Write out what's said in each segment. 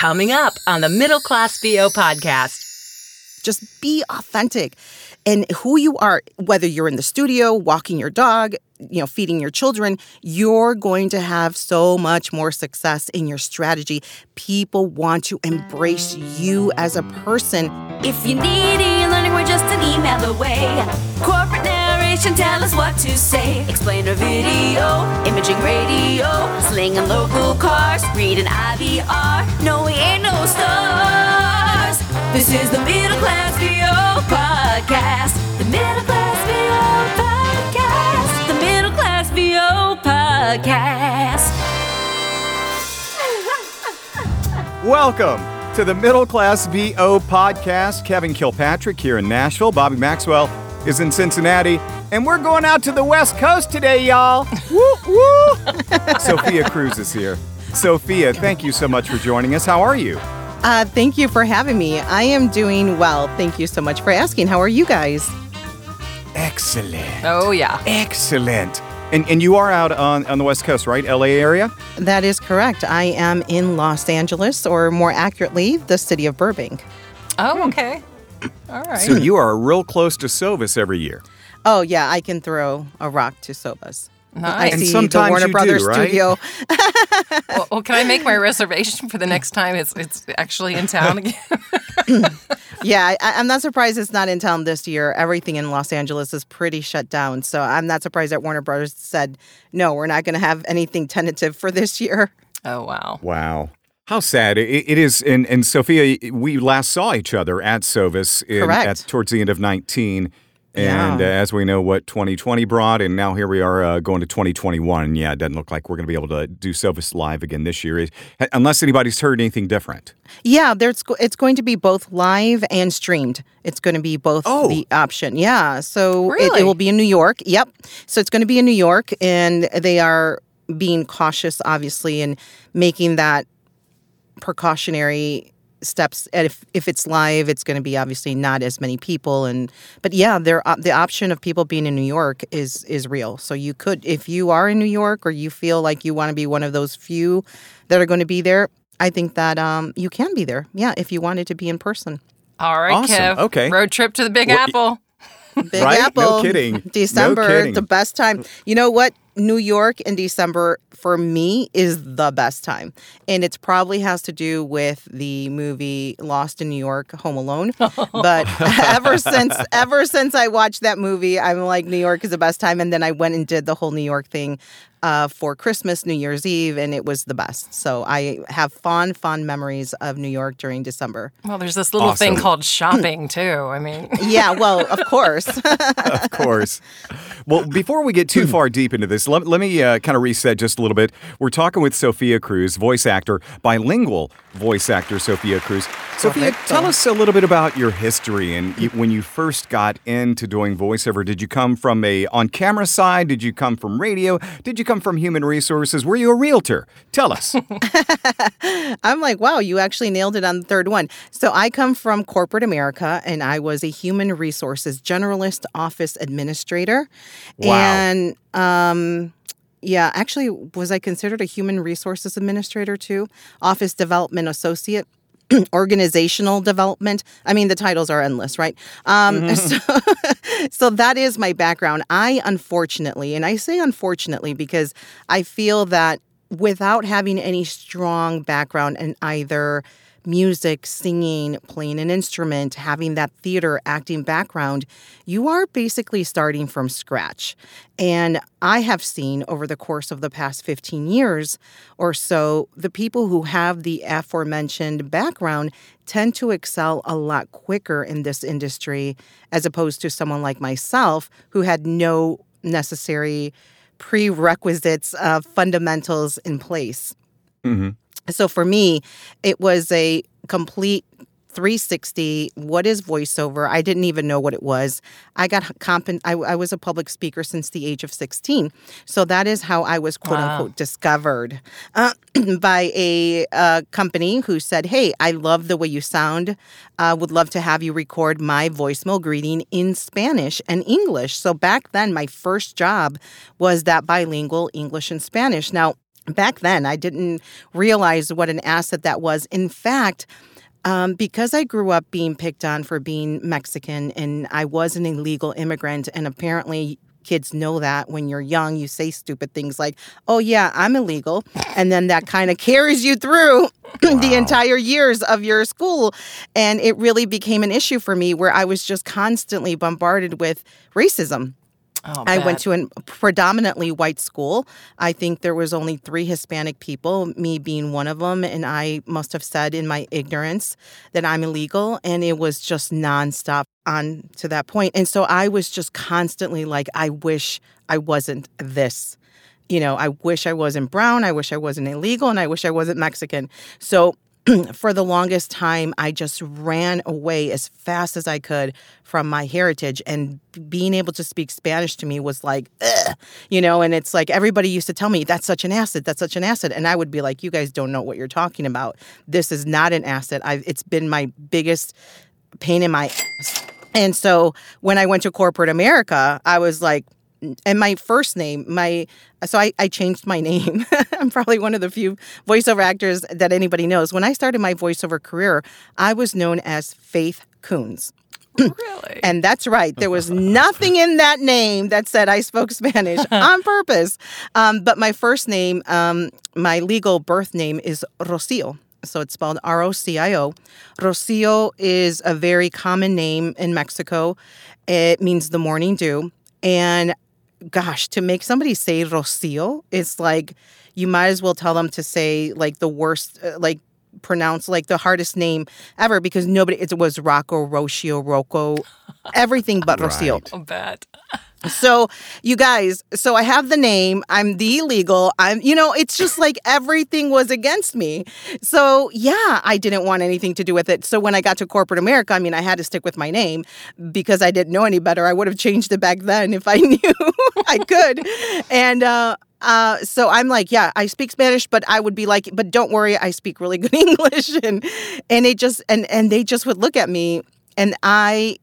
coming up on the Middle Class VO podcast. Just be authentic and who you are, whether you're in the studio, walking your dog, you know, feeding your children, you're going to have so much more success in your strategy. People want to embrace you as a person. If you need e-learning, we're just an email away. Corporate narration, tell us what to say. Explainer video, imaging radio, slinging local cars, reading IVR. No, we ain't no stars. This is the Middle Class VO Podcast. The Middle Class VO Podcast. The Middle Class VO Podcast. Welcome to the Middle Class VO podcast. Kevin Kilpatrick here in Nashville. Bobby Maxwell is in Cincinnati. And we're going out to the West Coast today, y'all. woo, woo. Sophia Cruz is here. Sophia, thank you so much for joining us. How are you? Uh, thank you for having me. I am doing well. Thank you so much for asking. How are you guys? Excellent. Oh, yeah. Excellent. And, and you are out on, on the West Coast, right? LA area? That is correct. I am in Los Angeles, or more accurately, the city of Burbank. Oh, okay. All right. So you are real close to SOVAS every year. Oh, yeah, I can throw a rock to SOVAS. I And see the sometimes Warner you do, Brothers right? studio. well, well, can I make my reservation for the next time it's it's actually in town again? Yeah, I, I'm not surprised it's not in town this year. Everything in Los Angeles is pretty shut down. So I'm not surprised that Warner Brothers said, no, we're not going to have anything tentative for this year. oh, wow. Wow. How sad it, it is. And, and Sophia, we last saw each other at SOVAS in, Correct. at, towards the end of 19. And Yeah. uh, as we know, what 2020 brought, and now here we are uh, going to 2021. And yeah, it doesn't look like we're going to be able to do SOVAS live again this year, unless anybody's heard anything different. Yeah, there's it's going to be both live and streamed. It's going to be both Oh. the option. Yeah, so it, it will be in New York. Yep. So it's going to be in New York, and they are being cautious, obviously, and making that precautionary steps. And if if it's live, it's going to be obviously not as many people. And but yeah, there uh, the option of people being in New York is is real. So you could, if you are in New York, or you feel like you want to be one of those few that are going to be there. I think that um, you can be there. Yeah, if you wanted to be in person. All right, Awesome. Kev. Okay. Road trip to the Big Well, y- Apple. Big Right? No Apple. kidding. No December, kidding. the best time. You know what? New York in December for me is the best time. And it probably has to do with the movie Lost in New York, Home Alone. but ever since ever since I watched that movie, I'm like New York is the best time. And then I went and did the whole New York thing uh, for Christmas, New Year's Eve, and it was the best. So I have fond, fond memories of New York during December. Well, there's this little thing called shopping, too. I mean, Yeah, well, of course. of course. Well, before we get too far deep into this, let, let me uh, kind of reset just a little bit. We're talking with Sophia Cruz, voice actor, bilingual voice actor Sophia Cruz. Sophia, tell us a little bit about your history and you, when you first got into doing voiceover. Did you come from a on-camera side? Did you come from radio? Did you come from human resources? Were you a realtor? Tell us. I'm like, wow, you actually nailed it on the third one. So I come from corporate America and I was a human resources generalist office administrator. Wow. And um yeah, actually was I considered a human resources administrator too? Office development associate. organizational development. I mean, the titles are endless, right? Um, so, so that is my background. I unfortunately, and I say unfortunately because I feel that without having any strong background in either music, singing, playing an instrument, having that theater acting background, you are basically starting from scratch. And I have seen over the course of the past 15 years or so, the people who have the aforementioned background tend to excel a lot quicker in this industry as opposed to someone like myself who had no necessary prerequisites, uh, fundamentals in place. hmm So for me, it was a complete 360. What is voiceover? I didn't even know what it was. I got compen- I, I was a public speaker since the age of 16. So that is how I was quote Wow. unquote discovered uh, by a uh, company who said, Hey, I love the way you sound. Uh, would love to have you record my voicemail greeting in Spanish and English. So back then, my first job was that bilingual English and Spanish. Now, back then I didn't realize what an asset that was. In fact, um, because I grew up being picked on for being Mexican and I was an illegal immigrant, and apparently kids know that when you're young, you say stupid things like, oh, yeah, I'm illegal. And then that kind of carries you through the entire years of your school. And it really became an issue for me where I was just constantly bombarded with racism. Oh, I went to a predominantly white school. I think there was only three Hispanic people, me being one of them, and I must have said in my ignorance that I'm illegal, and it was just nonstop on to that point. And so I was just constantly like, I wish I wasn't this. You know, I wish I wasn't brown. I wish I wasn't illegal, and I wish I wasn't Mexican. So for the longest time, I just ran away as fast as I could from my heritage. And being able to speak Spanish to me was like, Ugh, you know, and it's like everybody used to tell me, that's such an asset, that's such an asset. And I would be like, you guys don't know what you're talking about. This is not an asset. I've, it's been my biggest pain in my ass. And so when I went to corporate America, I was like, and my first name, my so I, I changed my name. I'm probably one of the few voiceover actors that anybody knows. When I started my voiceover career, I was known as Faith Coons. really? And that's right. There was nothing in that name that said I spoke Spanish on purpose. Um, but my first name, um, my legal birth name is Rocio. So it's spelled R O C I O. Rocio is a very common name in Mexico. It means the morning dew. And gosh, to make somebody say Rocio, it's like you might as well tell them to say like the worst, uh, like pronounce like the hardest name ever because nobody, it was Rocco, Rocio, Rocco, everything but Rocio. Right. oh, bad. So, you guys, so I have the name. I'm the illegal. I'm, you know, it's just like everything was against me. So, yeah, I didn't want anything to do with it. So, when I got to corporate America, I mean, I had to stick with my name because I didn't know any better. I would have changed it back then if I knew I could. And, uh, uh, so I'm like, yeah, I speak Spanish, but I would be like, but don't worry, I speak really good English, and and it just and and they just would look at me, and I,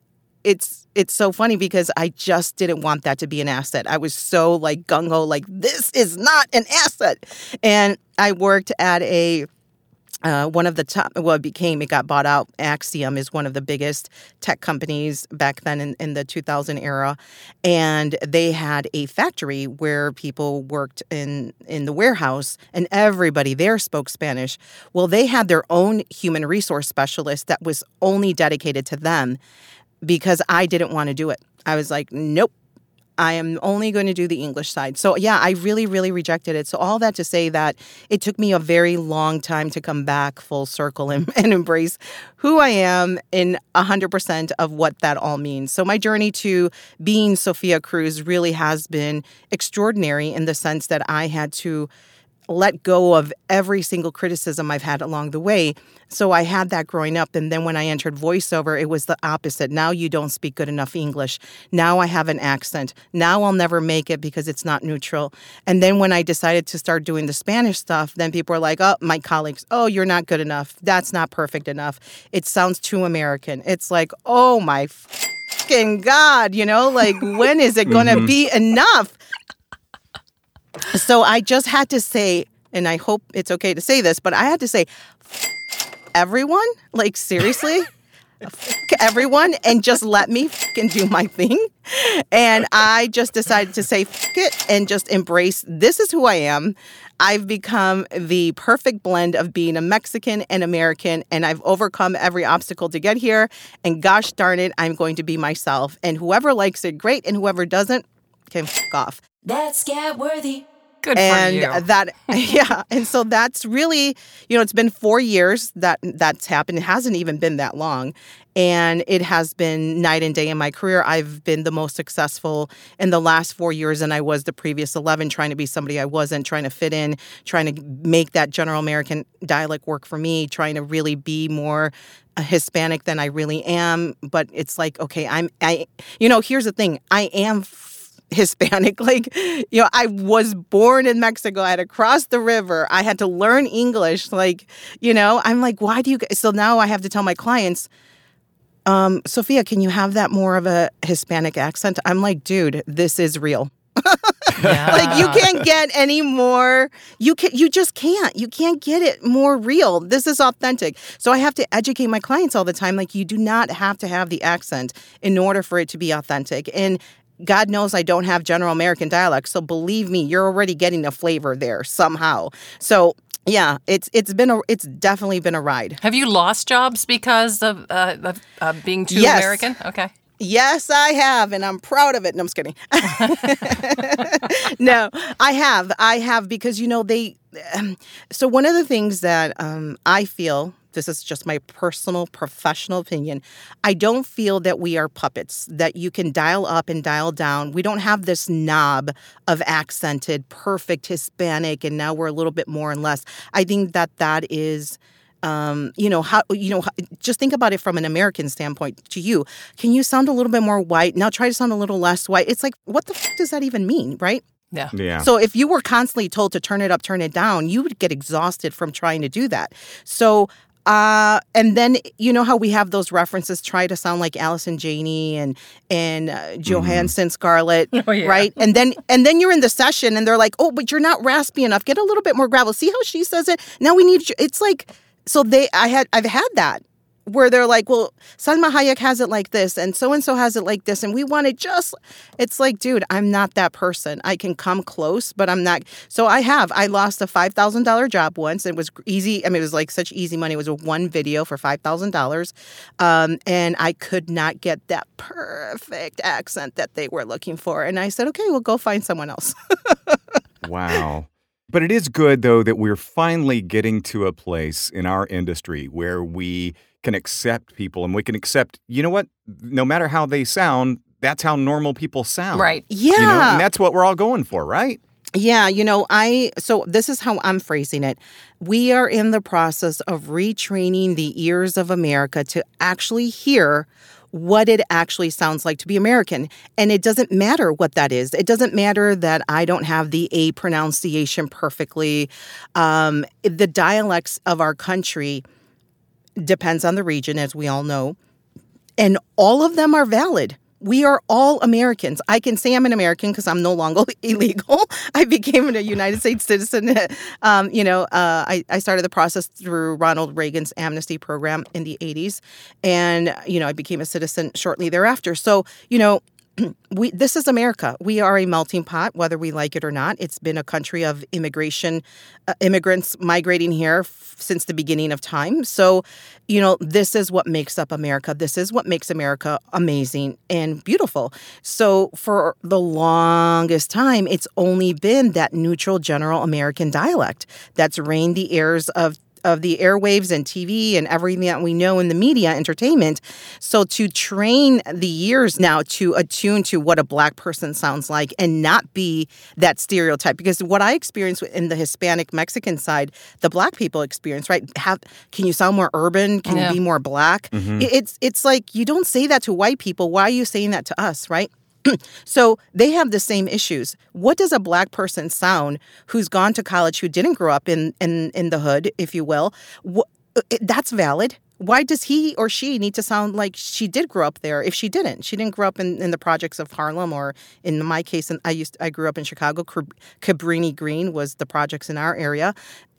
it's it's so funny because I just didn't want that to be an asset. I was so like gung ho, like this is not an asset. And I worked at a uh, one of the top, well, it became, it got bought out. Axiom is one of the biggest tech companies back then in, in the 2000 era. And they had a factory where people worked in, in the warehouse and everybody there spoke Spanish. Well, they had their own human resource specialist that was only dedicated to them because I didn't want to do it. I was like, nope. I am only going to do the English side. So, yeah, I really, really rejected it. So, all that to say that it took me a very long time to come back full circle and, and embrace who I am in 100% of what that all means. So, my journey to being Sophia Cruz really has been extraordinary in the sense that I had to let go of every single criticism I've had along the way. So I had that growing up. And then when I entered voiceover, it was the opposite. Now you don't speak good enough English. Now I have an accent. Now I'll never make it because it's not neutral. And then when I decided to start doing the Spanish stuff, then people were like, oh, my colleagues, oh, you're not good enough. That's not perfect enough. It sounds too American. It's like, oh my God, you know, like when is it going to mm-hmm. be enough? So I just had to say, and I hope it's okay to say this, but I had to say, everyone, like seriously, everyone, and just let me fucking do my thing. And I just decided to say, F- it and just embrace this is who I am. I've become the perfect blend of being a Mexican and American, and I've overcome every obstacle to get here. And gosh darn it, I'm going to be myself. And whoever likes it, great. And whoever doesn't, can f off That's scat worthy. Good and for you. that yeah and so that's really you know it's been four years that that's happened it hasn't even been that long and it has been night and day in my career i've been the most successful in the last four years and i was the previous 11 trying to be somebody i wasn't trying to fit in trying to make that general american dialect work for me trying to really be more uh, hispanic than i really am but it's like okay i'm i you know here's the thing i am Hispanic. Like, you know, I was born in Mexico. I had to cross the river. I had to learn English. Like, you know, I'm like, why do you? g-" So now I have to tell my clients, um, Sophia, can you have that more of a Hispanic accent? I'm like, dude, this is real. Yeah. like you can't get any more you can you just can't you can't get it more real this is authentic so i have to educate my clients all the time like you do not have to have the accent in order for it to be authentic and God knows I don't have general American dialect, so believe me, you're already getting a flavor there somehow. So yeah, it's it's been a it's definitely been a ride. Have you lost jobs because of, uh, of uh, being too Yes. American? Okay. Yes, I have, and I'm proud of it. No, I'm just kidding. no, I have. I have because you know they. Um, so one of the things that um, I feel. This is just my personal professional opinion. I don't feel that we are puppets, that you can dial up and dial down. We don't have this knob of accented, perfect Hispanic, and now we're a little bit more and less. I think that that is um, you know how you know just think about it from an american standpoint to you can you sound a little bit more white now try to sound a little less white it's like what the f- does that even mean right Yeah. Yeah. so if you were constantly told to turn it up turn it down you would get exhausted from trying to do that so uh, and then you know how we have those references try to sound like Allison Janney and and uh, Johansson Scarlett, Oh, yeah. right? And then and then you're in the session and they're like, "Oh, but you're not raspy enough. Get a little bit more gravel. See how she says it? Now we need." It's like so they. I had I've had that where they're like, "Well, Salma Hayek has it like this, and so and so has it like this, and we want it just." It's like, dude, I'm not that person. I can come close, but I'm not. So I have. I lost a five thousand dollar job once. It was easy. I mean, it was like such easy money. It was one video for five thousand dollars, um, and I could not get that perfect accent that they were looking for. And I said, "Okay, well, go find someone else." Wow. But it is good, though, that we're finally getting to a place in our industry where we can accept people and we can accept, you know what? No matter how they sound, that's how normal people sound. Right. yeah, You know, and that's what we're all going for, right? Yeah, you know, I so this is how I'm phrasing it. We are in the process of retraining the ears of America to actually hear what it actually sounds like to be American. And it doesn't matter what that is. It doesn't matter that I don't have the A pronunciation perfectly. Um, the dialects of our country depends on the region, as we all know and all of them are valid. We are all Americans. I can say I'm an American because I'm no longer illegal. I became a United States citizen. Um, you know, uh, I, I started the process through Ronald Reagan's amnesty program in the 80s. And, you know, I became a citizen shortly thereafter. So, you know, we this is America. We are a melting pot, whether we like it or not. It's been a country of immigration, uh, immigrants migrating here f- since the beginning of time. So, you know, this is what makes up America. This is what makes America amazing and beautiful. So, for the longest time, it's only been that neutral, general American dialect that's reigned the airs of of the airwaves and TV and everything that we know in the media entertainment. So to train the ears now to attune to what a black person sounds like and not be that stereotype because what I experience in the Hispanic Mexican side, the black people experience, right? Have can you sound more urban? Can Yeah. you be more black? Mm-hmm. It- It's it's like you don't say that to white people. Why are you saying that to us, right? So they have the same issues. What does a black person sound who's gone to college who didn't grow up in in, in the hood, if you will? Wh- uh, that's valid. Why does he or she need to sound like she did grow up there if she didn't? She didn't grow up in, in the projects of Harlem or in my case, and I used I grew up in Chicago. Cab- Cabrini Green was the projects in our area.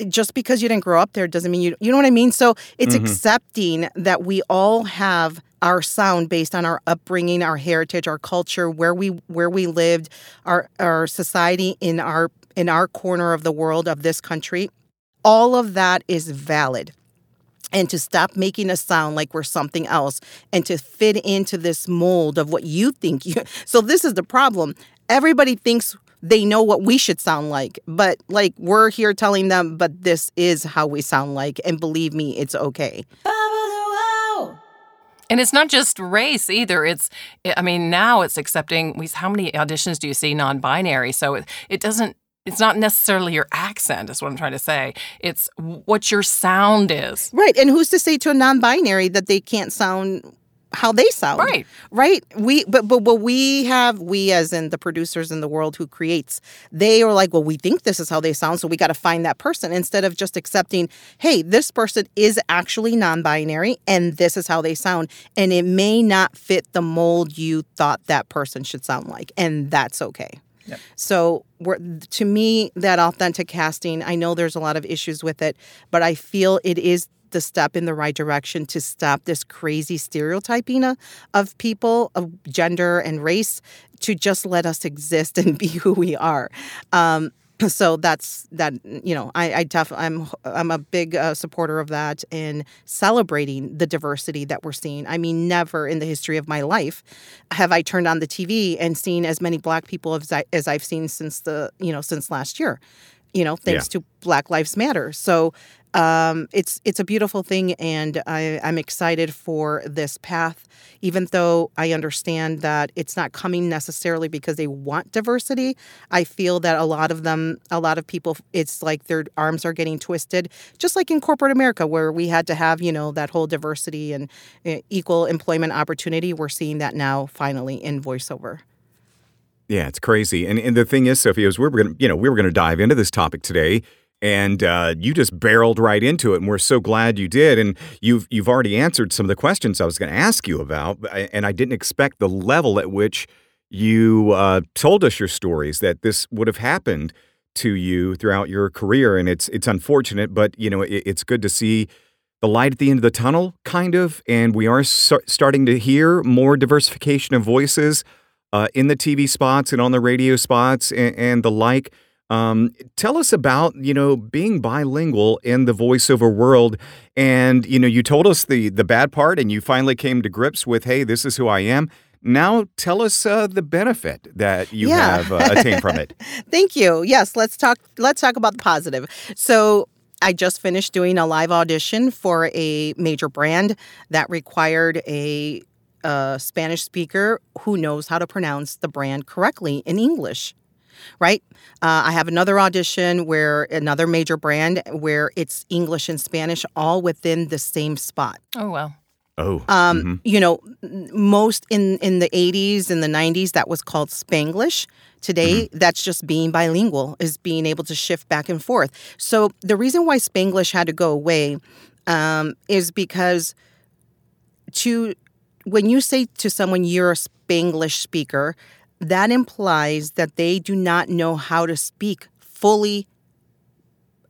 Just because you didn't grow up there doesn't mean you you know what I mean. So it's mm-hmm. accepting that we all have our sound based on our upbringing, our heritage, our culture, where we where we lived, our our society in our in our corner of the world of this country. All of that is valid. And to stop making us sound like we're something else and to fit into this mold of what you think you So this is the problem. Everybody thinks they know what we should sound like, but like we're here telling them, but this is how we sound like and believe me, it's okay. And it's not just race either. It's, I mean, now it's accepting. How many auditions do you see non-binary? So it, it doesn't. It's not necessarily your accent. Is what I'm trying to say. It's what your sound is. Right. And who's to say to a non-binary that they can't sound how they sound? Right. Right. We but but what we have, we as in the producers in the world who creates, they are like, well, we think this is how they sound, so we got to find that person instead of just accepting, hey, this person is actually non-binary and this is how they sound. And it may not fit the mold you thought that person should sound like. And that's okay. So we're, to me, that authentic casting, I know there's a lot of issues with it, but I feel it is the step in the right direction to stop this crazy stereotyping of, of people of gender and race to just let us exist and be who we are. Um, so that's that you know i i def, i'm i'm a big uh, supporter of that and celebrating the diversity that we're seeing i mean never in the history of my life have i turned on the tv and seen as many black people as, I, as i've seen since the you know since last year you know thanks Yeah. to black lives matter so um, it's it's a beautiful thing, and I, I'm excited for this path. Even though I understand that it's not coming necessarily because they want diversity, I feel that a lot of them, a lot of people, it's like their arms are getting twisted, just like in corporate America, where we had to have you know that whole diversity and uh, equal employment opportunity. We're seeing that now finally in voiceover. Yeah, it's crazy. And and the thing is, Sophia, is we were gonna, you know, we were gonna dive into this topic today, and uh, you just barreled right into it, and we're so glad you did. And you've you've already answered some of the questions I was going to ask you about, and I didn't expect the level at which you uh, told us your stories that this would have happened to you throughout your career, and it's it's unfortunate, but you know, it, it's good to see. The light at the end of the tunnel, kind of, and we are so- starting to hear more diversification of voices uh, in the TV spots and on the radio spots and, and the like. Um, tell us about you know being bilingual in the voiceover world, and you know you told us the the bad part, and you finally came to grips with, hey, this is who I am. Now tell us uh, the benefit that you Yeah. have uh, attained from it. Thank you. Yes, let's talk. Let's talk about the positive. So. I just finished doing a live audition for a major brand that required a, uh Spanish speaker who knows how to pronounce the brand correctly in English. Right? Uh, I have another audition where another major brand where it's English and Spanish all within the same spot. Oh well. Oh, Um, mhm. You know, most in in the 80s and the 90s that was called Spanglish. Today, that's just being bilingual, is being able to shift back and forth. So the reason why Spanglish had to go away um, is because to when you say to someone you're a Spanglish speaker, that implies that they do not know how to speak fully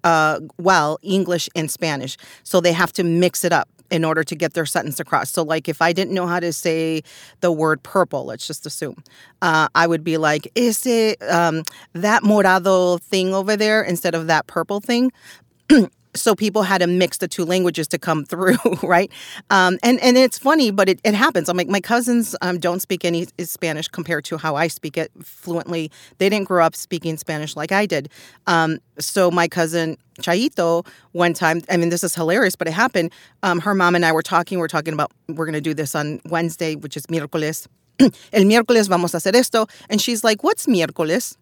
uh, well English and Spanish. So they have to mix it up in order to get their sentence across. So, like, if I didn't know how to say the word purple, let's just assume, uh, I would be like, is it um, that morado thing over there instead of that purple thing? so people had to mix the two languages to come through, right? Um, and and it's funny, but it, it happens. I'm like my cousins um, don't speak any Spanish compared to how I speak it fluently. They didn't grow up speaking Spanish like I did. Um, so my cousin Chaito one time, I mean this is hilarious, but it happened. Um, her mom and I were talking. We're talking about we're gonna do this on Wednesday, which is miércoles. El miércoles vamos a hacer esto, and she's like, "What's miércoles?"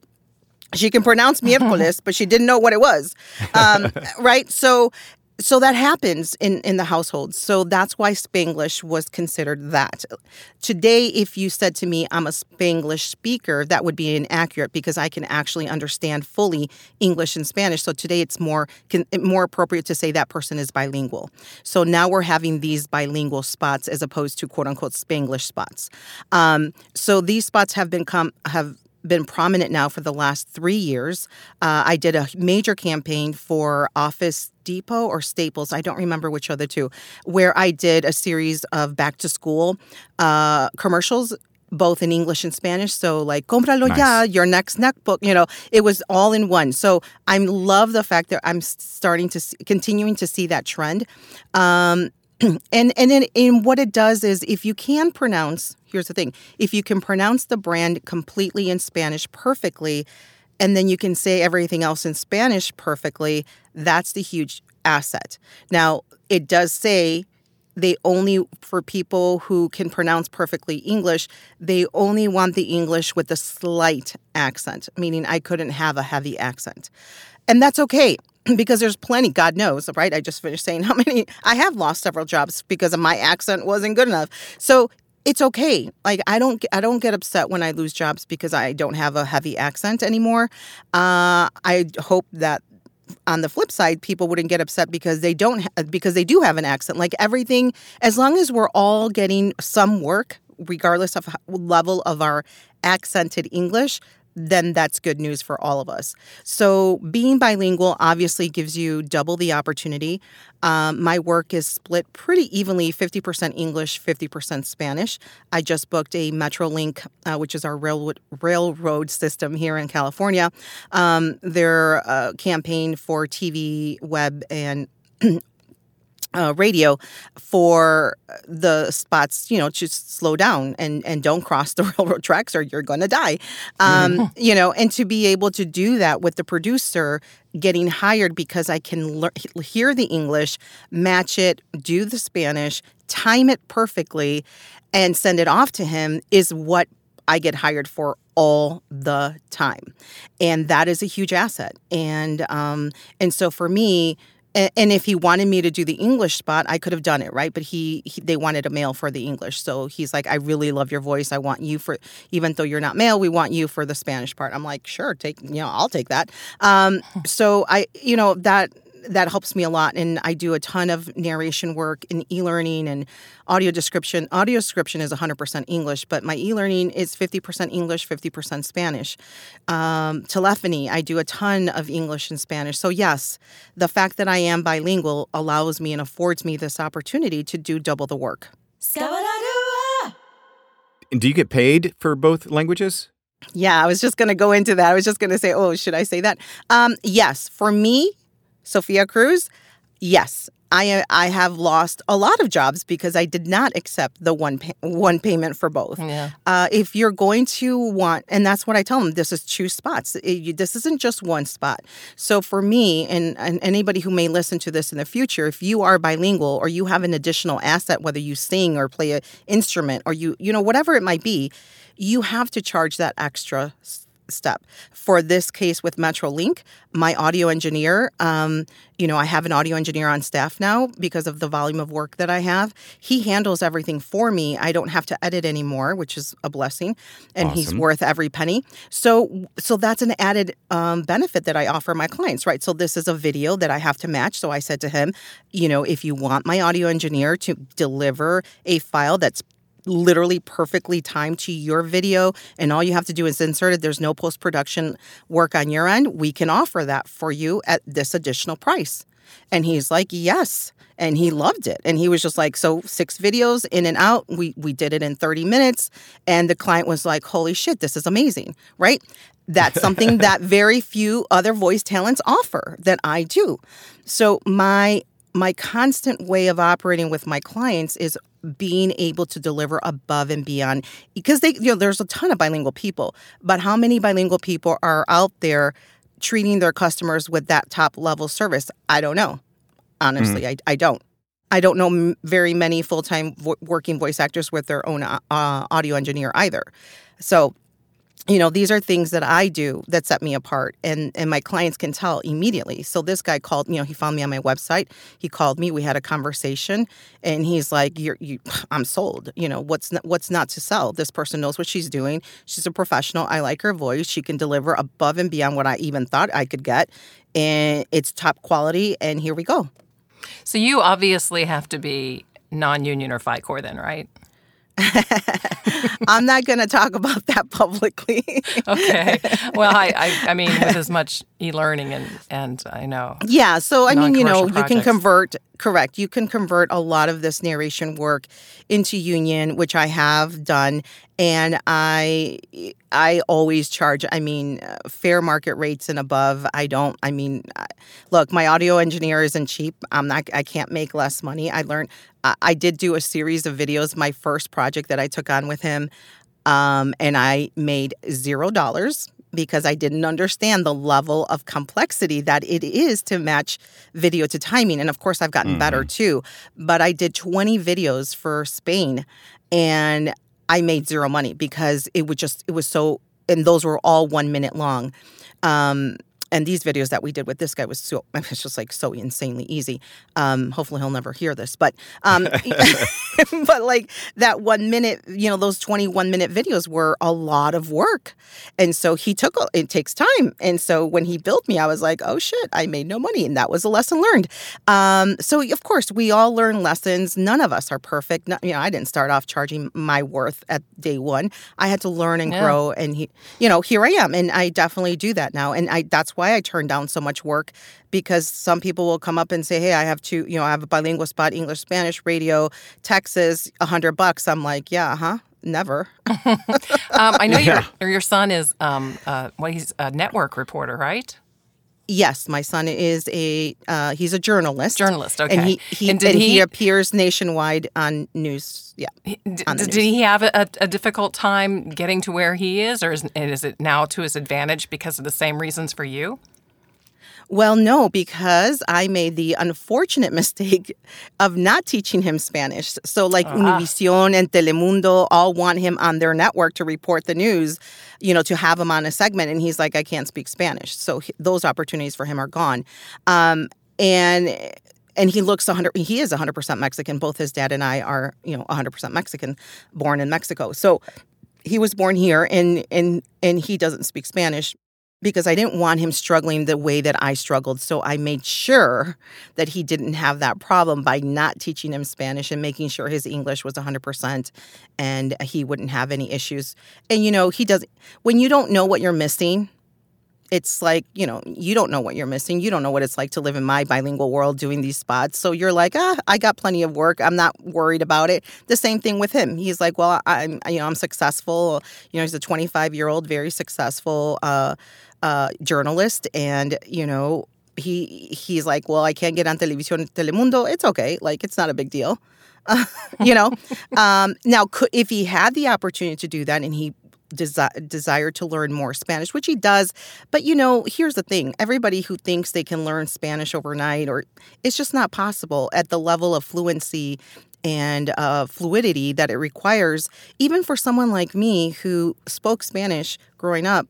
She can pronounce miércoles, but she didn't know what it was. Um, right? So so that happens in in the household. So that's why Spanglish was considered that. Today, if you said to me, I'm a Spanglish speaker, that would be inaccurate because I can actually understand fully English and Spanish. So today it's more can, more appropriate to say that person is bilingual. So now we're having these bilingual spots as opposed to quote unquote Spanglish spots. Um, so these spots have been come have been prominent now for the last three years. Uh, I did a major campaign for Office Depot or Staples, I don't remember which of the two, where I did a series of back to school uh, commercials. Both in English and Spanish, so like "Cómpralo ya," your next book. You know, it was all in one. So I love the fact that I'm starting to see, continuing to see that trend. Um, and and then and what it does is if you can pronounce here's the thing if you can pronounce the brand completely in spanish perfectly and then you can say everything else in spanish perfectly that's the huge asset. Now it does say they only for people who can pronounce perfectly english they only want the english with a slight accent meaning i couldn't have a heavy accent. And that's okay because there's plenty god knows right? I just finished saying how many i have lost several jobs because of my accent wasn't good enough. So it's okay. Like i don't i don't get upset when i lose jobs because i don't have a heavy accent anymore. Uh, i hope that on the flip side people wouldn't get upset because they don't ha- because they do have an accent. Like everything as long as we're all getting some work regardless of level of our accented english then that's good news for all of us. So, being bilingual obviously gives you double the opportunity. Um, my work is split pretty evenly 50% English, 50% Spanish. I just booked a Metrolink, uh, which is our railroad, railroad system here in California, um, their uh, campaign for TV, web, and uh, radio for the spots, you know, to slow down and, and don't cross the railroad tracks or you're going to die. Um, you know, and to be able to do that with the producer getting hired because I can lear- hear the English, match it, do the Spanish, time it perfectly, and send it off to him is what I get hired for all the time, and that is a huge asset. And um, and so for me, and if he wanted me to do the English spot, I could have done it, right? But he, he they wanted a male for the English, so he's like, "I really love your voice. I want you for, even though you're not male, we want you for the Spanish part." I'm like, "Sure, take, you know, I'll take that." Um, so I, you know, that that helps me a lot, and I do a ton of narration work in e-learning and audio description. Audio description is 100% English, but my e-learning is 50% English, 50% Spanish. Um, telephony, I do a ton of English and Spanish. So yes, the fact that I am bilingual allows me and affords me this opportunity to do double the work. Do you get paid for both languages? Yeah, I was just going to go into that. I was just going to say, oh, should I say that? Um, yes, for me, Sophia Cruz, yes. I I have lost a lot of jobs because I did not accept the one pay- one payment for both. Yeah. Uh, if you're going to want, and that's what I tell them, this is two spots. It- you- this isn't just one spot. So for me, and, and anybody who may listen to this in the future, if you are bilingual or you have an additional asset, whether you sing or play an instrument or you you know whatever it might be, you have to charge that extra step. For this case with Metrolink, my audio engineer, um, you know, I have an audio engineer on staff now because of the volume of work that I have. He handles everything for me. I don't have to edit anymore, which is a blessing, and he's worth every penny. So, so that's an added um, benefit that I offer my clients, right? So this is a video that I have to match. So I said to him, you know, if you want my audio engineer to deliver a file that's literally perfectly timed to your video and all you have to do is insert it. There's no post-production work on your end. We can offer that for you at this additional price. And he's like yes. And he loved it. And he was just like so six videos in and out. We we did it in 30 minutes. And the client was like holy shit this is amazing right? That's something that very few other voice talents offer that I do. So my my constant way of operating with my clients is being able to deliver above and beyond because they you know there's a ton of bilingual people but how many bilingual people are out there treating their customers with that top level service? I don't know. Honestly I, I don't. I don't know m- very many full-time vo- working voice actors with their own uh, audio engineer either. So you know these are things that i do that set me apart and and my clients can tell immediately. So this guy called you know he found me on my website. He called me. We had a conversation and he's like you're you i'm sold. You know what's not, what's not to sell? This person knows what she's doing. She's a professional. I like her voice. She can deliver above and beyond what i even thought i could get and it's top quality and here we go. So you obviously have to be non-union or Fi-Core then, right? i'm not going to talk about that publicly Okay. well, I, I, I mean, with as much e-learning and and I know. Yeah, so I mean, you know, Non-commercial you can convert, correct, you can convert a lot of this narration work into union, which I have done, and I I always charge, I mean, uh, fair market rates and above. I don't, I mean, look, my audio engineer isn't cheap. I'm not I can't make less money. I learned I, I did do a series of videos my first project that I took on with him um, and I made zero dollars because I didn't understand the level of complexity that it is to match video to timing. And of course, I've gotten better too. But I did 20 videos for Spain and I made zero money because it would just, it was so, and those were all one minute long. Um, and these videos that we did with this guy was so it's just like so insanely easy. Um, hopefully he'll never hear this, but um, but like that one minute, you know, those 21 minute videos were a lot of work. And so he took, it takes time. And so when he billed me, I was like, oh shit, I made no money. And that was a lesson learned. Um, so of course, we all learn lessons. None of us are perfect. Not, you know, I didn't start off charging my worth at day one. I had to learn and Yeah. grow. And he, you know, here I am. And I definitely do that now. And I, that's why I turn down so much work because some people will come up and say, hey, I have two, you know, I have a bilingual spot, English, Spanish, radio, Texas, a hundred bucks. I'm like, yeah, huh? Never. Um, I know your your son is um, uh, well, he's a network reporter, right? Yes, my son is a uh, he's a journalist. Journalist, okay. And he, he And and, he, he- appears nationwide on news. Yeah. D- on the did he have a, a difficult time getting to where he is, or is, is it now to his advantage because of the same reasons for you? Well, no, because I made the unfortunate mistake of not teaching him Spanish. So, like Univision and Telemundo all want him on their network to report the news, you know, to have him on a segment. And he's like, I can't speak Spanish. So, he- those opportunities for him are gone. Um, and and he looks 100 he is 100% mexican both his dad and i are you know 100% mexican born in mexico so he was born here and and and he doesn't speak spanish because I didn't want him struggling the way that I struggled. So I made sure that he didn't have that problem by not teaching him Spanish and making sure his English was 100% and he wouldn't have any issues. And you know, he doesn't, when you don't know what you're missing, it's like, you know, you don't know what you're missing. You don't know what it's like to live in my bilingual world doing these spots. So you're like, ah, I got plenty of work. I'm not worried about it. The same thing with him. He's like, well, I'm, you know, I'm successful. You know, he's a 25 year old, very successful uh, uh, journalist. And, you know, he he's like, well, I can't get on Televisión Telemundo. It's okay. Like, it's not a big deal. you know um, now could, if he had the opportunity to do that and he desi- desired to learn more spanish which he does but you know here's the thing everybody who thinks they can learn spanish overnight or it's just not possible at the level of fluency and uh, fluidity that it requires even for someone like me who spoke spanish growing up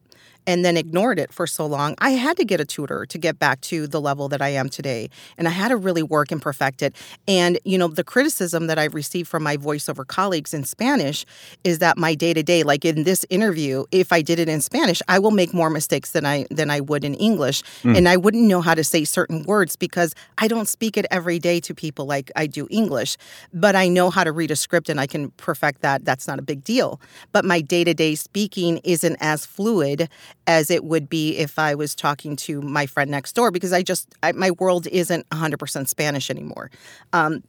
and then ignored it for so long, I had to get a tutor to get back to the level that I am today. And I had to really work and perfect it. And, you know, the criticism that I've received from my voiceover colleagues in Spanish is that my day to day, like in this interview, if I did it in Spanish, I will make more mistakes than I than I would in English. Hmm. And I wouldn't know how to say certain words because I don't speak it every day to people like I do English. But I know how to read a script and I can perfect that. That's not a big deal. But my day to day speaking isn't as fluid as it would be if I was talking to my friend next door because I just, I, my world isn't 100% Spanish anymore. Um,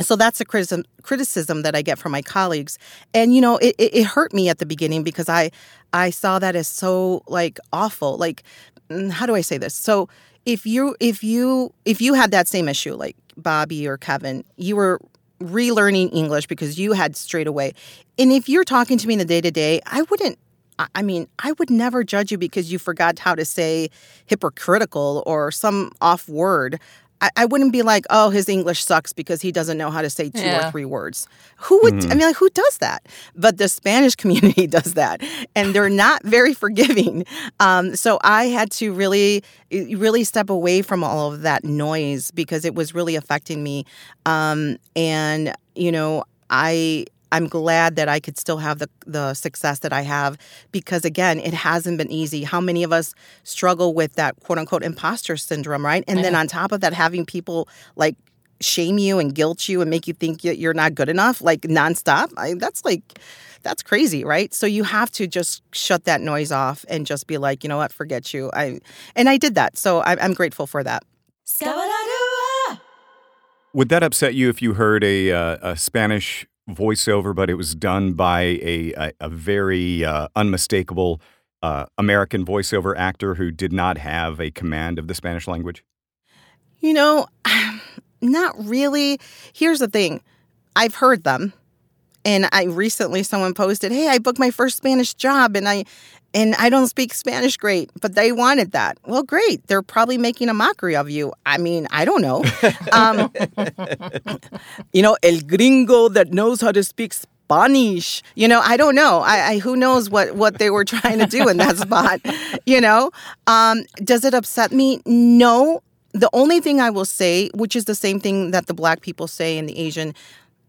so that's a criticism criticism that I get from my colleagues, and you know it, it, it hurt me at the beginning because I I saw that as so like awful. Like, mm, how do I say this? So if you if you if you had that same issue like Bobby or Kevin, you were relearning English because you had straight away, and if you're talking to me in the day to day, I wouldn't I- I mean, I would never judge you because you forgot how to say hypocritical or some off word. I, I wouldn't be like, oh, his English sucks because he doesn't know how to say two Yeah. or three words. Who would, I mean, like, who does that? But the Spanish community does that. And they're not very forgiving. Um, so I had to really, really step away from all of that noise because it was really affecting me. Um, and, you know, I, I'm glad that I could still have the the success that I have because again, it hasn't been easy. How many of us struggle with that quote unquote imposter syndrome, right? And then on top of that, having people like shame you and guilt you and make you think that you're not good enough, like nonstop. I, that's like that's crazy, right? So you have to just shut that noise off and just be like, you know what, forget you. I and I did that, so I, I'm grateful for that. Would that upset you if you heard a, uh, a Spanish voiceover, but it was done by a, a, a very uh, unmistakable uh, American voiceover actor who did not have a command of the Spanish language? You know, not really. Here's the thing I've heard them. And I recently someone posted, "Hey, I booked my first Spanish job and I and I don't speak Spanish great, but they wanted that." Well, great. They're probably making a mockery of you. I mean, I don't know. Um, you know, el gringo that knows how to speak Spanish. You know, I don't know. I, I who knows what what they were trying to do in that spot. You know, um, does it upset me? No. The only thing I will say, which is the same thing that the black people say and the Asian,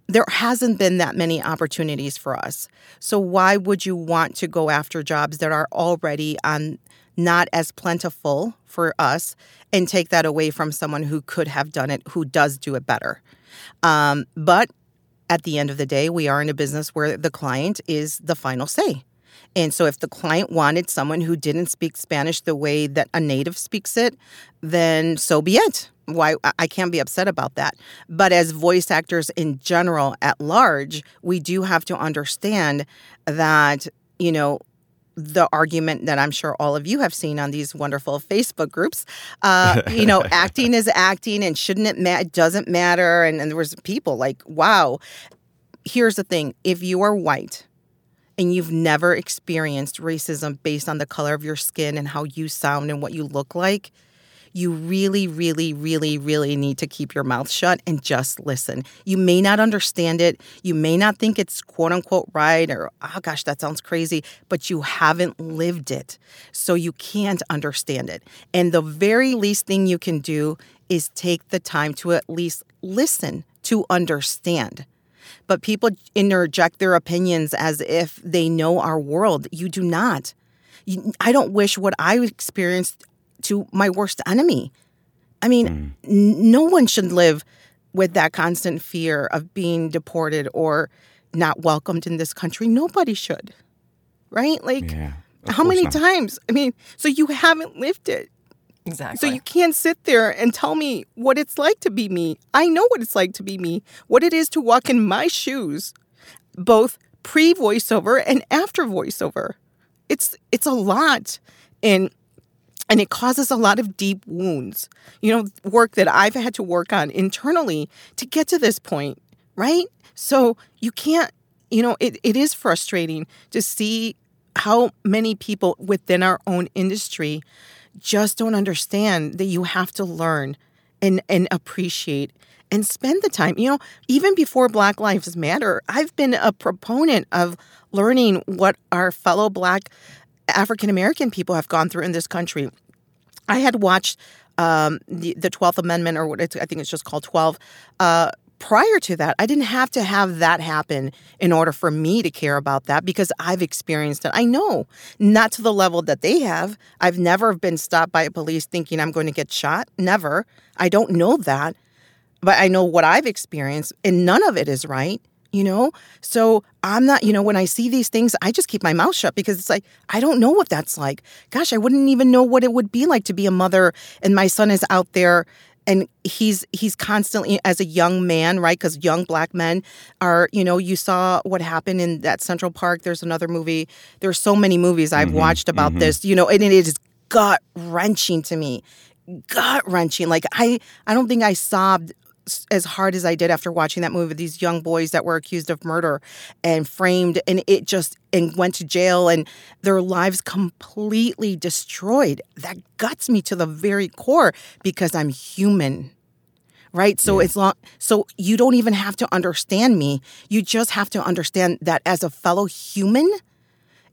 there hasn't been that many opportunities for us. So why would you want to go after jobs that are already on not as plentiful for us and take that away from someone who could have done it, who does do it better? Um, but at the end of the day, we are in a business where the client is the final say. And so, if the client wanted someone who didn't speak Spanish the way that a native speaks it, then so be it. Why I can't be upset about that. But as voice actors in general, at large, we do have to understand that, you know, the argument that I'm sure all of you have seen on these wonderful Facebook groups. Uh, you know, acting is acting, and shouldn't it matter? It doesn't matter. And, and there was people like, wow. Here's the thing: if you are white and you've never experienced racism based on the color of your skin and how you sound and what you look like, you really, really, really, really need to keep your mouth shut and just listen. You may not understand it. You may not think it's quote unquote right or, oh gosh, that sounds crazy, but you haven't lived it. So you can't understand it. And the very least thing you can do is take the time to at least listen to understand but people interject their opinions as if they know our world. You do not. I don't wish what I experienced to my worst enemy. I mean, mm. n- no one should live with that constant fear of being deported or not welcomed in this country. Nobody should. Right? Like, yeah, how many not. times? I mean, so you haven't lived it. Exactly. So you can't sit there and tell me what it's like to be me. I know what it's like to be me, what it is to walk in my shoes, both pre voiceover and after voiceover. It's it's a lot. And and it causes a lot of deep wounds. You know, work that I've had to work on internally to get to this point, right? So you can't, you know, it, it is frustrating to see how many people within our own industry just don't understand that you have to learn and and appreciate and spend the time. You know, even before Black Lives Matter, I've been a proponent of learning what our fellow Black African American people have gone through in this country. I had watched um, the Twelfth Amendment, or what I think it's just called Twelve. Uh, prior to that, I didn't have to have that happen in order for me to care about that because I've experienced it. I know, not to the level that they have. I've never been stopped by a police thinking I'm going to get shot. Never. I don't know that. But I know what I've experienced, and none of it is right you know? So I'm not, you know, when I see these things, I just keep my mouth shut because it's like, I don't know what that's like. Gosh, I wouldn't even know what it would be like to be a mother and my son is out there and he's he's constantly as a young man right because young black men are you know you saw what happened in that central park there's another movie there's so many movies i've mm-hmm, watched about mm-hmm. this you know and it is gut wrenching to me gut wrenching like i i don't think i sobbed as hard as I did after watching that movie, these young boys that were accused of murder and framed, and it just and went to jail, and their lives completely destroyed. That guts me to the very core because I'm human, right? So yeah. it's long. So you don't even have to understand me. You just have to understand that as a fellow human,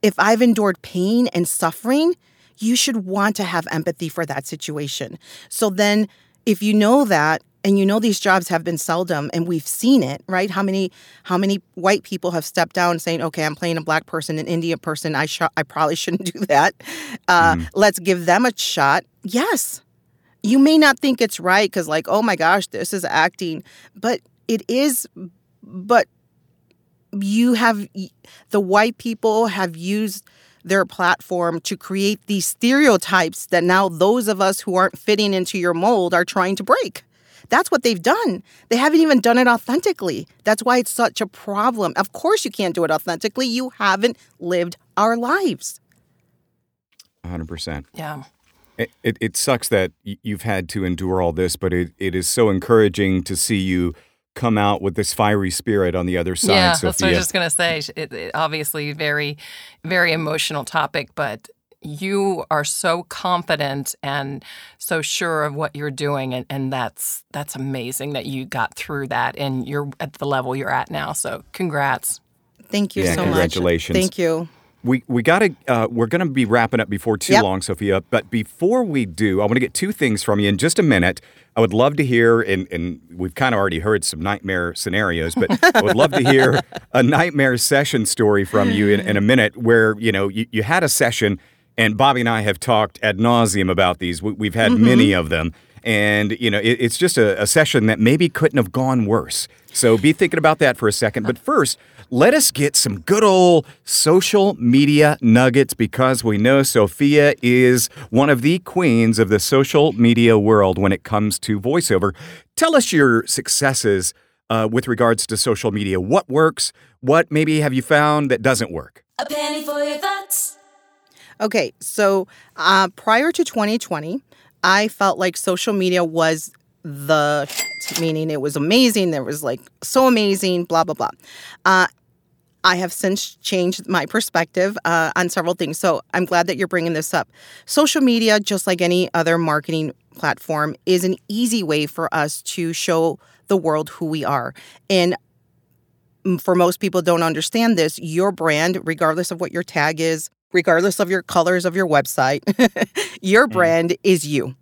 if I've endured pain and suffering, you should want to have empathy for that situation. So then, if you know that and you know these jobs have been seldom and we've seen it right? How many how many white people have stepped down saying okay i'm playing a black person an indian person. I sh- i probably shouldn't do that. Uh, mm. let's give them a shot. Yes. You may not think it's right because like oh my gosh this is acting but it is but you have the white people have used their platform to create these stereotypes that now those of us who aren't fitting into your mold are trying to break that's what they've done. They haven't even done it authentically. That's why it's such a problem. Of course, you can't do it authentically. You haven't lived our lives. 100%. Yeah. It, it, it sucks that you've had to endure all this, but it, it is so encouraging to see you come out with this fiery spirit on the other side. Yeah, Sophia. that's what I was just going to say. It, it, obviously, very, very emotional topic, but you are so confident and so sure of what you're doing and, and that's that's amazing that you got through that and you're at the level you're at now so congrats Thank you Yeah, so congratulations. much. Thank you. We we got to uh, we're going to be wrapping up before too Yep. long, Sophia. But before we do, I want to get two things from you in just a minute. I would love to hear, and, and we've kind of already heard some nightmare scenarios, but I would love to hear a nightmare session story from you in, in a minute, where you know you, you had a session, and Bobby and I have talked ad nauseum about these. We, we've had many of them, and you know it, it's just a, a session that maybe couldn't have gone worse. So be thinking about that for a second. But first, let us get some good old social media nuggets because we know Sophia is one of the queens of the social media world when it comes to voiceover. Tell us your successes uh, with regards to social media. What works? What maybe have you found that doesn't work? A penny for your thoughts. Okay, so uh, prior to 2020, I felt like social media was the shit, meaning it was amazing. There was like so amazing, blah blah blah. Uh, I have since changed my perspective uh, on several things. So I'm glad that you're bringing this up. Social media, just like any other marketing platform, is an easy way for us to show the world who we are. And for most people don't understand this, your brand, regardless of what your tag is, regardless of your colors of your website, your brand is you.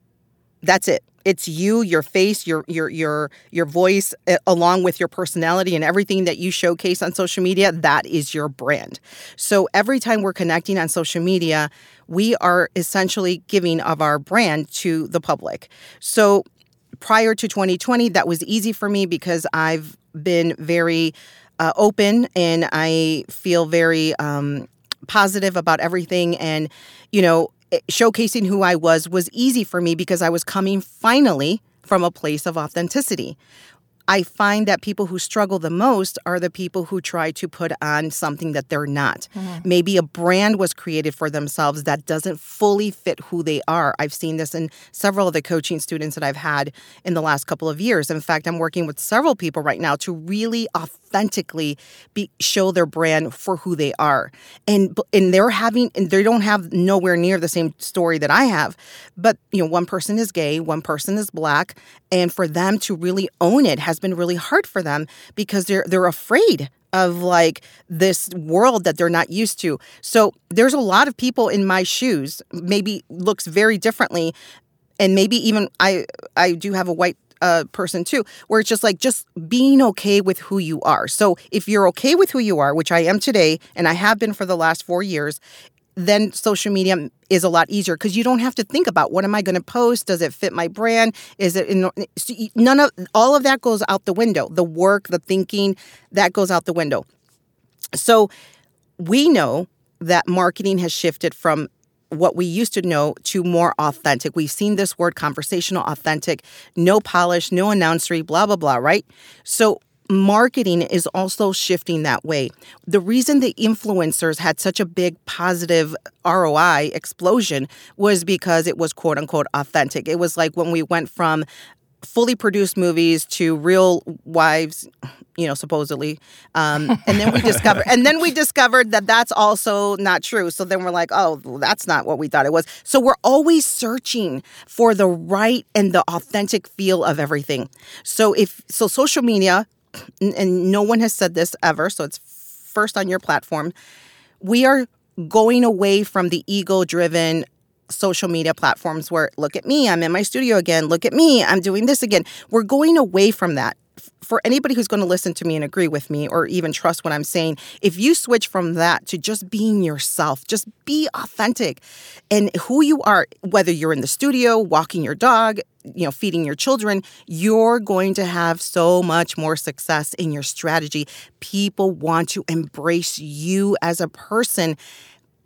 That's it. It's you, your face, your your your your voice, uh, along with your personality and everything that you showcase on social media. That is your brand. So every time we're connecting on social media, we are essentially giving of our brand to the public. So prior to 2020, that was easy for me because I've been very uh, open and I feel very um, positive about everything. And, you know, eh, showcasing who I was was easy for me because I was coming finally from a place of authenticity. I find that people who struggle the most are the people who try to put on something that they're not. Mm-hmm. Maybe a brand was created for themselves that doesn't fully fit who they are. I've seen this in several of the coaching students that I've had in the last couple of years. In fact, I'm working with several people right now to really authentically be show their brand for who they are. And and they're having and they don't have nowhere near the same story that I have. But, you know, one person is gay, one person is black, and for them to really own it has been really hard for them because they're they're afraid of like this world that they're not used to. So there's a lot of people in my shoes, maybe looks very differently and maybe even I I do have a white uh, person too, where it's just like just being okay with who you are. So if you're okay with who you are, which I am today, and I have been for the last four years, then social media is a lot easier because you don't have to think about what am I going to post? Does it fit my brand? Is it in, none of all of that goes out the window. The work, the thinking, that goes out the window. So we know that marketing has shifted from what we used to know to more authentic. We've seen this word conversational, authentic, no polish, no announcery, blah, blah, blah, right? So marketing is also shifting that way. The reason the influencers had such a big positive ROI explosion was because it was quote unquote authentic. It was like when we went from fully produced movies to real wives you know supposedly um, and then we discovered and then we discovered that that's also not true so then we're like oh that's not what we thought it was so we're always searching for the right and the authentic feel of everything so if so social media and- no one has said this ever so it's first on your platform. We are going away from the ego driven social media platforms where look at me i'm in my studio again look at me i'm doing this again. We're going away from that for anybody who's going to listen to me and agree with me or even trust what i'm saying if you switch from that to just being yourself just be authentic. And who you are whether you're in the studio walking your dog you know feeding your children you're going to have so much more success in your strategy. People want to embrace you as a person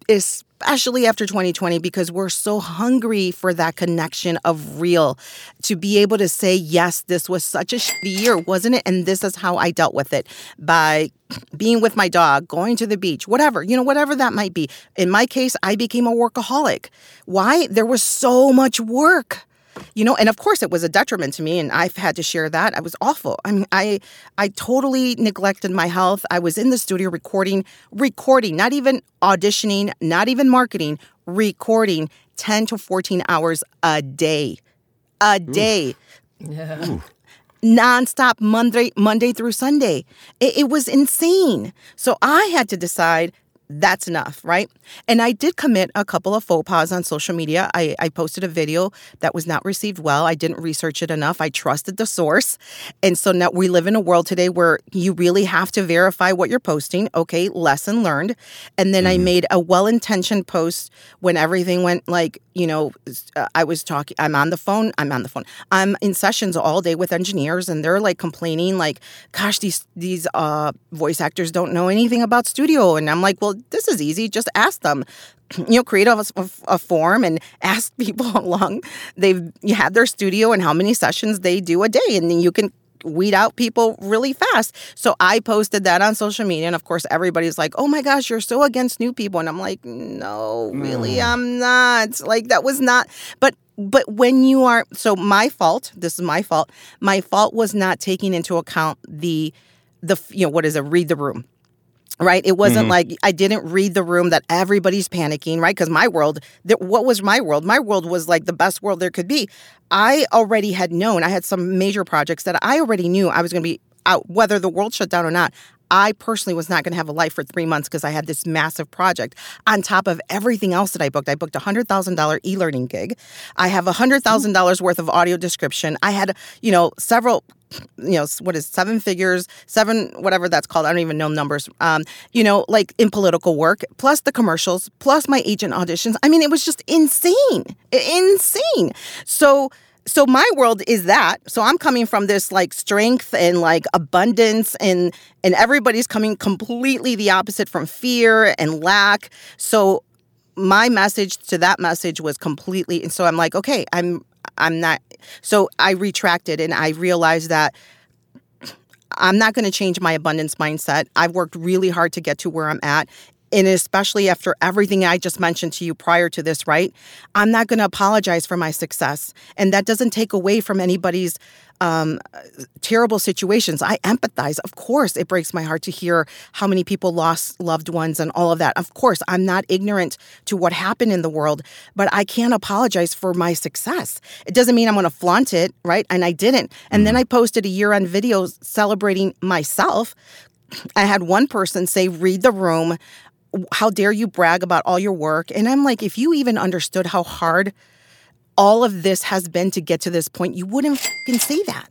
especially after 2020 because we're so hungry for that connection of real to be able to say yes this was such a shitty year wasn't it? And this is how i dealt with it by being with my dog going to the beach whatever you know whatever that might be. In my case i became a workaholic. Why? There was so much work you know and of course it was a detriment to me and i've had to share that. I was awful. I mean i i totally neglected my health. I was in the studio recording recording not even auditioning not even marketing recording 10 to 14 hours a day. A day. Yeah. nonstop Monday Monday through Sunday. It, it was insane. So I had to decide that's enough, right? And I did commit a couple of faux pas on social media. I, I posted a video that was not received well. I didn't research it enough. I trusted the source. And so now we live in a world today where you really have to verify what you're posting. Okay, lesson learned. And then I made a well intentioned post when everything went like, you know, uh, I was talking, I'm on the phone, I'm on the phone. I'm in sessions all day with engineers and they're like complaining, like, gosh, these, these uh, voice actors don't know anything about studio. And I'm like, well, this is easy. Just ask them. You know, create a, a, a form and ask people how long they've had their studio and how many sessions they do a day, and then you can weed out people really fast. So I posted that on social media, and of course, everybody's like, "Oh my gosh, you're so against new people," and I'm like, "No, really, mm. I'm not. Like that was not." But but when you are so my fault. This is my fault. My fault was not taking into account the the you know what is it? Read the room right it wasn't mm-hmm. like i didn't read the room that everybody's panicking right because my world th- what was my world my world was like the best world there could be i already had known i had some major projects that i already knew i was going to be out whether the world shut down or not I personally was not going to have a life for three months because I had this massive project on top of everything else that I booked. I booked a hundred thousand dollar e learning gig. I have a hundred thousand dollars worth of audio description. I had, you know, several you know what is seven figures seven whatever that's called i don't even know numbers um you know like in political work plus the commercials plus my agent auditions. I mean it was just insane insane. So so my world is that. So i'm coming from this like strength and like abundance and and everybody's coming completely the opposite from fear and lack. So my message to that message was completely and so i'm like okay i'm i'm not so i retracted and i realized that i'm not going to change my abundance mindset. I've worked really hard to get to where i'm at and especially after everything I just mentioned to you prior to this, right? I'm not going to apologize for my success. And that doesn't take away from anybody's um, terrible situations. I empathize. Of course, it breaks my heart to hear how many people lost loved ones and all of that. Of course, I'm not ignorant to what happened in the world, but I can't apologize for my success. It doesn't mean I'm going to flaunt it, right? And I didn't. And then I posted a year end video celebrating myself. I had one person say, read the room. How dare you brag about all your work? And I'm like, if you even understood how hard all of this has been to get to this point, you wouldn't fucking say that.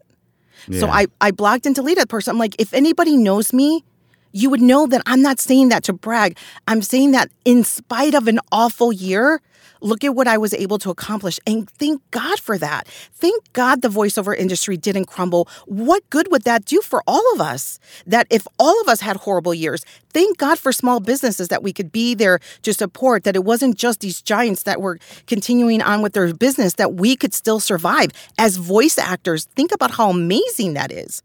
So I, I blocked and deleted that person. I'm like, if anybody knows me, you would know that I'm not saying that to brag. I'm saying that in spite of an awful year, look at what I was able to accomplish. And thank God for that. Thank God the voiceover industry didn't crumble. What good would that do for all of us? That if all of us had horrible years, thank God for small businesses that we could be there to support, that it wasn't just these giants that were continuing on with their business, that we could still survive. As voice actors, think about how amazing that is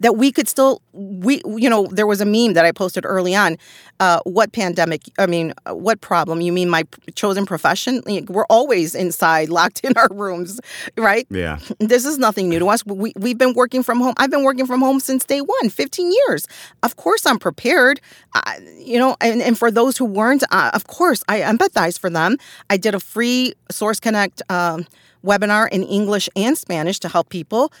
that we could still we you know there was a meme that i posted early on uh, what pandemic i mean what problem? You mean my chosen profession? We're always inside locked in our rooms right? Yeah. this is nothing new to us. We, we've been working from home. I've been working from home since day one 15 years. Of course i'm prepared. I, you know and, and for those who weren't uh, of course i empathize for them. I did a free source connect um, webinar in english and spanish to help people.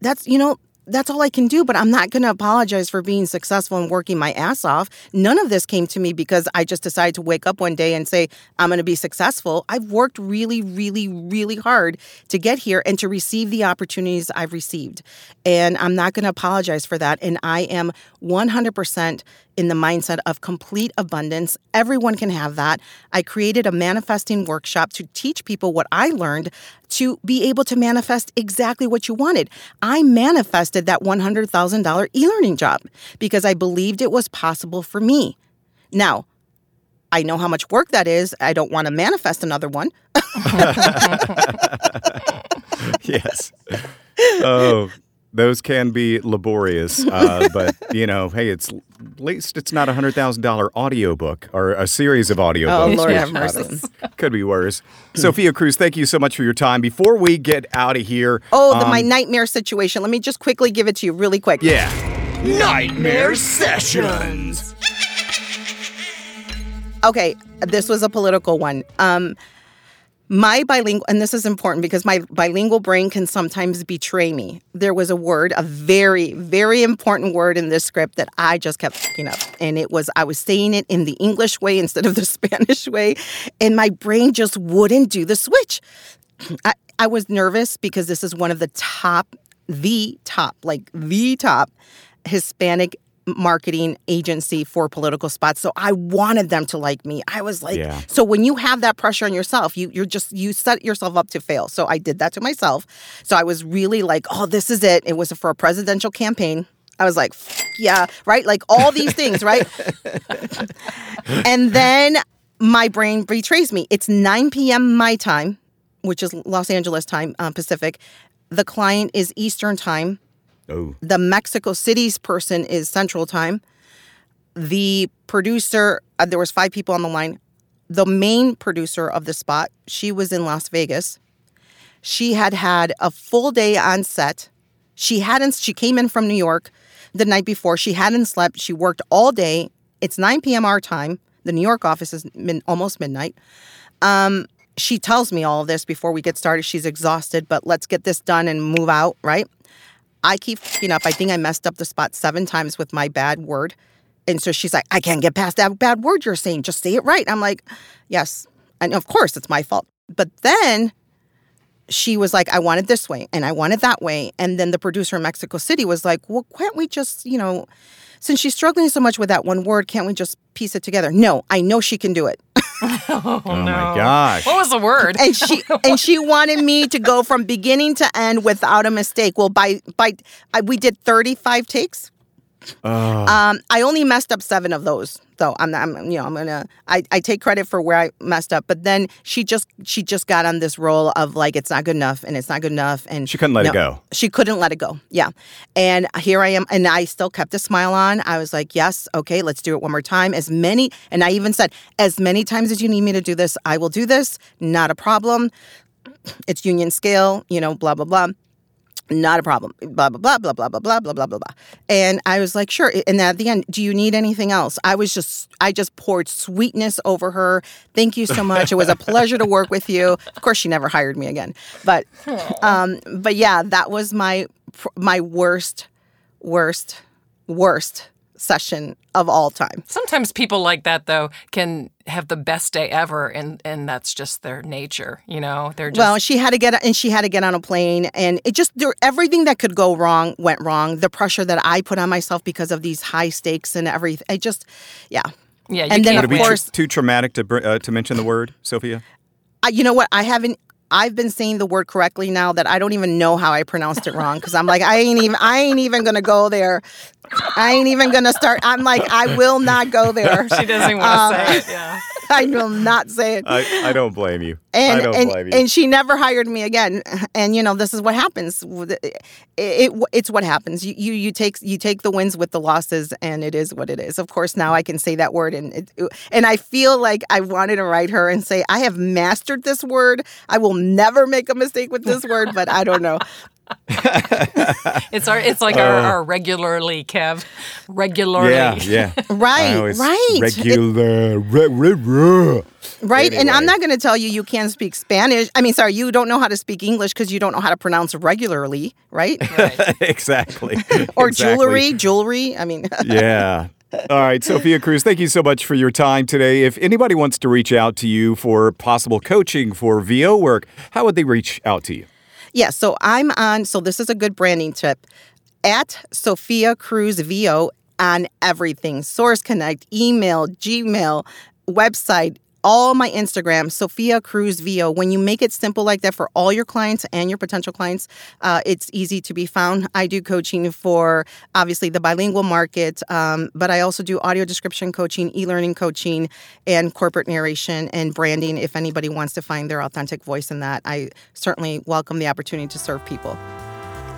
That's you know that's all I can do, but I'm not going to apologize for being successful and working my ass off. None of this came to me because I just decided to wake up one day and say, I'm going to be successful. I've worked really, really, really hard to get here and to receive the opportunities I've received. And I'm not going to apologize for that. And I am 100% in the mindset of complete abundance. Everyone can have that. I created a manifesting workshop to teach people what I learned to be able to manifest exactly what you wanted. I manifested that $100,000 e learning job because I believed it was possible for me. Now, I know how much work that is. I don't want to manifest another one. yes. Oh, those can be laborious, uh, but you know, hey, it's at least it's not a hundred thousand dollar audiobook or a series of audiobooks. Oh, Lord have mercy. Could be worse. Sophia Cruz, thank you so much for your time. Before we get out of here, Oh, the, my um, nightmare situation. Let me just quickly give it to you really quick. yeah, Nightmare Sessions. okay, this was a political one. Um, my bilingual and this is important because my bilingual brain can sometimes betray me. There was a word a very very important word in this script that i just kept picking up and it was i was saying it in the english way instead of the spanish way and my brain just wouldn't do the switch. I, I was nervous because this is one of the top the top like the top hispanic marketing agency for political spots. So I wanted them to like me. I was like, Yeah. so when you have that pressure on yourself, you you're just you set yourself up to fail. So I did that to myself. So I was really like, oh, this is it. It was for a presidential campaign. I was like, yeah, right? Like all these things, right? and then my brain betrays me. It's 9 p.m. my time, which is Los Angeles time, uh, Pacific. The client is Eastern time Oh, the Mexico City's person is Central Time. The producer, uh, there was five people on the line. The main producer of the spot, she was in Las Vegas. She had had a full day on set. She hadn't. She came in from New York the night before. She hadn't slept. She worked all day. It's 9 p.m. our time. The New York office is min, almost midnight. Um, she tells me all this before we get started. She's exhausted, but let's get this done and move out, right? I keep fucking up. I think I messed up the spot seven times with my bad word. And so she's like, I can't get past that bad word you're saying. Just say it right. I'm like, yes. And of course, it's my fault. But then she was like, I want it this way and I want it that way. And then the producer in Mexico City was like, well, can't we just, you know, since she's struggling so much with that one word, can't we just piece it together? No, I know she can do it. Oh, oh no. my gosh. What was the word? and she and she wanted me to go from beginning to end without a mistake. Well, by by I, we did 35 takes. Oh, Um, I only messed up seven of those, though. I'm, not, I'm, you know, I'm gonna. I, I take credit for where I messed up, but then she just, she just got on this role of like it's not good enough, and it's not good enough, and She couldn't let it go. She couldn't let it go. Yeah, and here I am, and I still kept a smile on. I was like, yes, okay, let's do it one more time. As many, and I even said, as many times as you need me to do this, I will do this. Not a problem. It's union scale, you know, blah blah blah not a problem. Blah blah blah blah blah blah blah blah blah blah blah. And I was like, sure. And at the end, do you need anything else? I was just, I just poured sweetness over her. Thank you so much. It was a pleasure to work with you. Of course, she never hired me again. But, um, but yeah, that was my my worst, worst, worst session of all time. Sometimes people like that though can have the best day ever, and and that's just their nature. You know, they're just Well, she had to get and she had to get on a plane, and it just there, everything that could go wrong went wrong. The pressure that I put on myself because of these high stakes and everything, I just, yeah. yeah. You and then, can't Would it of be win. too, course- too traumatic to br- uh, to mention the word, Sophia? I, you know what? I haven't. I've been saying the word correctly now that I don't even know how I pronounced it wrong because I'm like I ain't even I ain't even gonna go there. I ain't even gonna start. I'm like I will not go there. She doesn't want Um, to say it. Yeah. I will not say it. I, I don't blame you. and I don't and, blame you. and she never hired me again. And you know this is what happens. It, it, it's what happens. You, you you take you take the wins with the losses, and it is what it is. Of course, now I can say that word, and it, and I feel like I wanted to write her and say I have mastered this word. I will never make a mistake with this word, but I don't know. It's our it's like our, uh, our regularly Kev, regularly. yeah, yeah. Right, right. Regular. re- re- re- Right. And I'm not going to tell you you can't speak Spanish. I mean, sorry, you don't know how to speak English because you don't know how to pronounce regularly, right? Right. exactly. Or Exactly. jewelry, jewelry. I mean, yeah. All right, Sophia Cruz, thank you so much for your time today. If anybody wants to reach out to you for possible coaching for VO work, how would they reach out to you? Yeah. So I'm on, so this is a good branding tip at Sophia Cruz VO on everything Source Connect, email, Gmail, website. All my Instagram, Sophia Cruz VO. When you make it simple like that for all your clients and your potential clients, uh, it's easy to be found. I do coaching for obviously the bilingual market, um, but I also do audio description coaching, e learning coaching, and corporate narration and branding. If anybody wants to find their authentic voice in that, I certainly welcome the opportunity to serve people.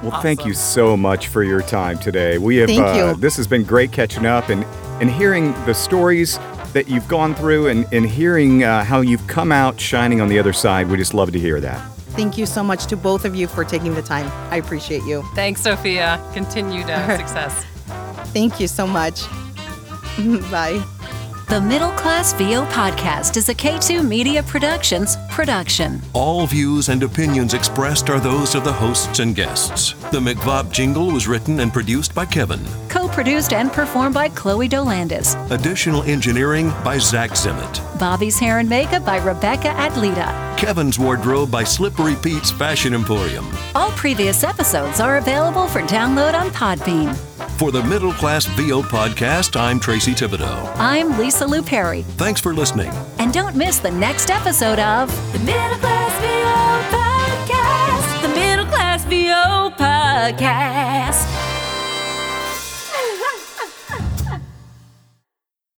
Well, thank you so much for your time today. We have Thank uh, you. this has been great catching up and and hearing the stories that you've gone through and and hearing uh, how you've come out shining on the other side. We just love to hear that. Thank you so much to both of you for taking the time. I appreciate you. Thanks, Sophia. Continued uh, success. Thank you so much. Bye. The Middle Class VO podcast is a K2 Media Productions production. All views and opinions expressed are those of the hosts and guests. The McVob jingle was written and produced by Kevin. Co produced and performed by Chloe Dolandis. Additional engineering by Zach Zimmett. Bobby's hair and makeup by Rebecca Adlita. Kevin's wardrobe by Slippery Pete's Fashion Emporium. All previous episodes are available for download on Podbean. For the Middle Class VO podcast, I'm Tracy Thibodeau. I'm Lisa Lou Perry. Thanks for listening. And don't miss the next episode of The Middle Class VO Podcast. The Middle Class VO Podcast.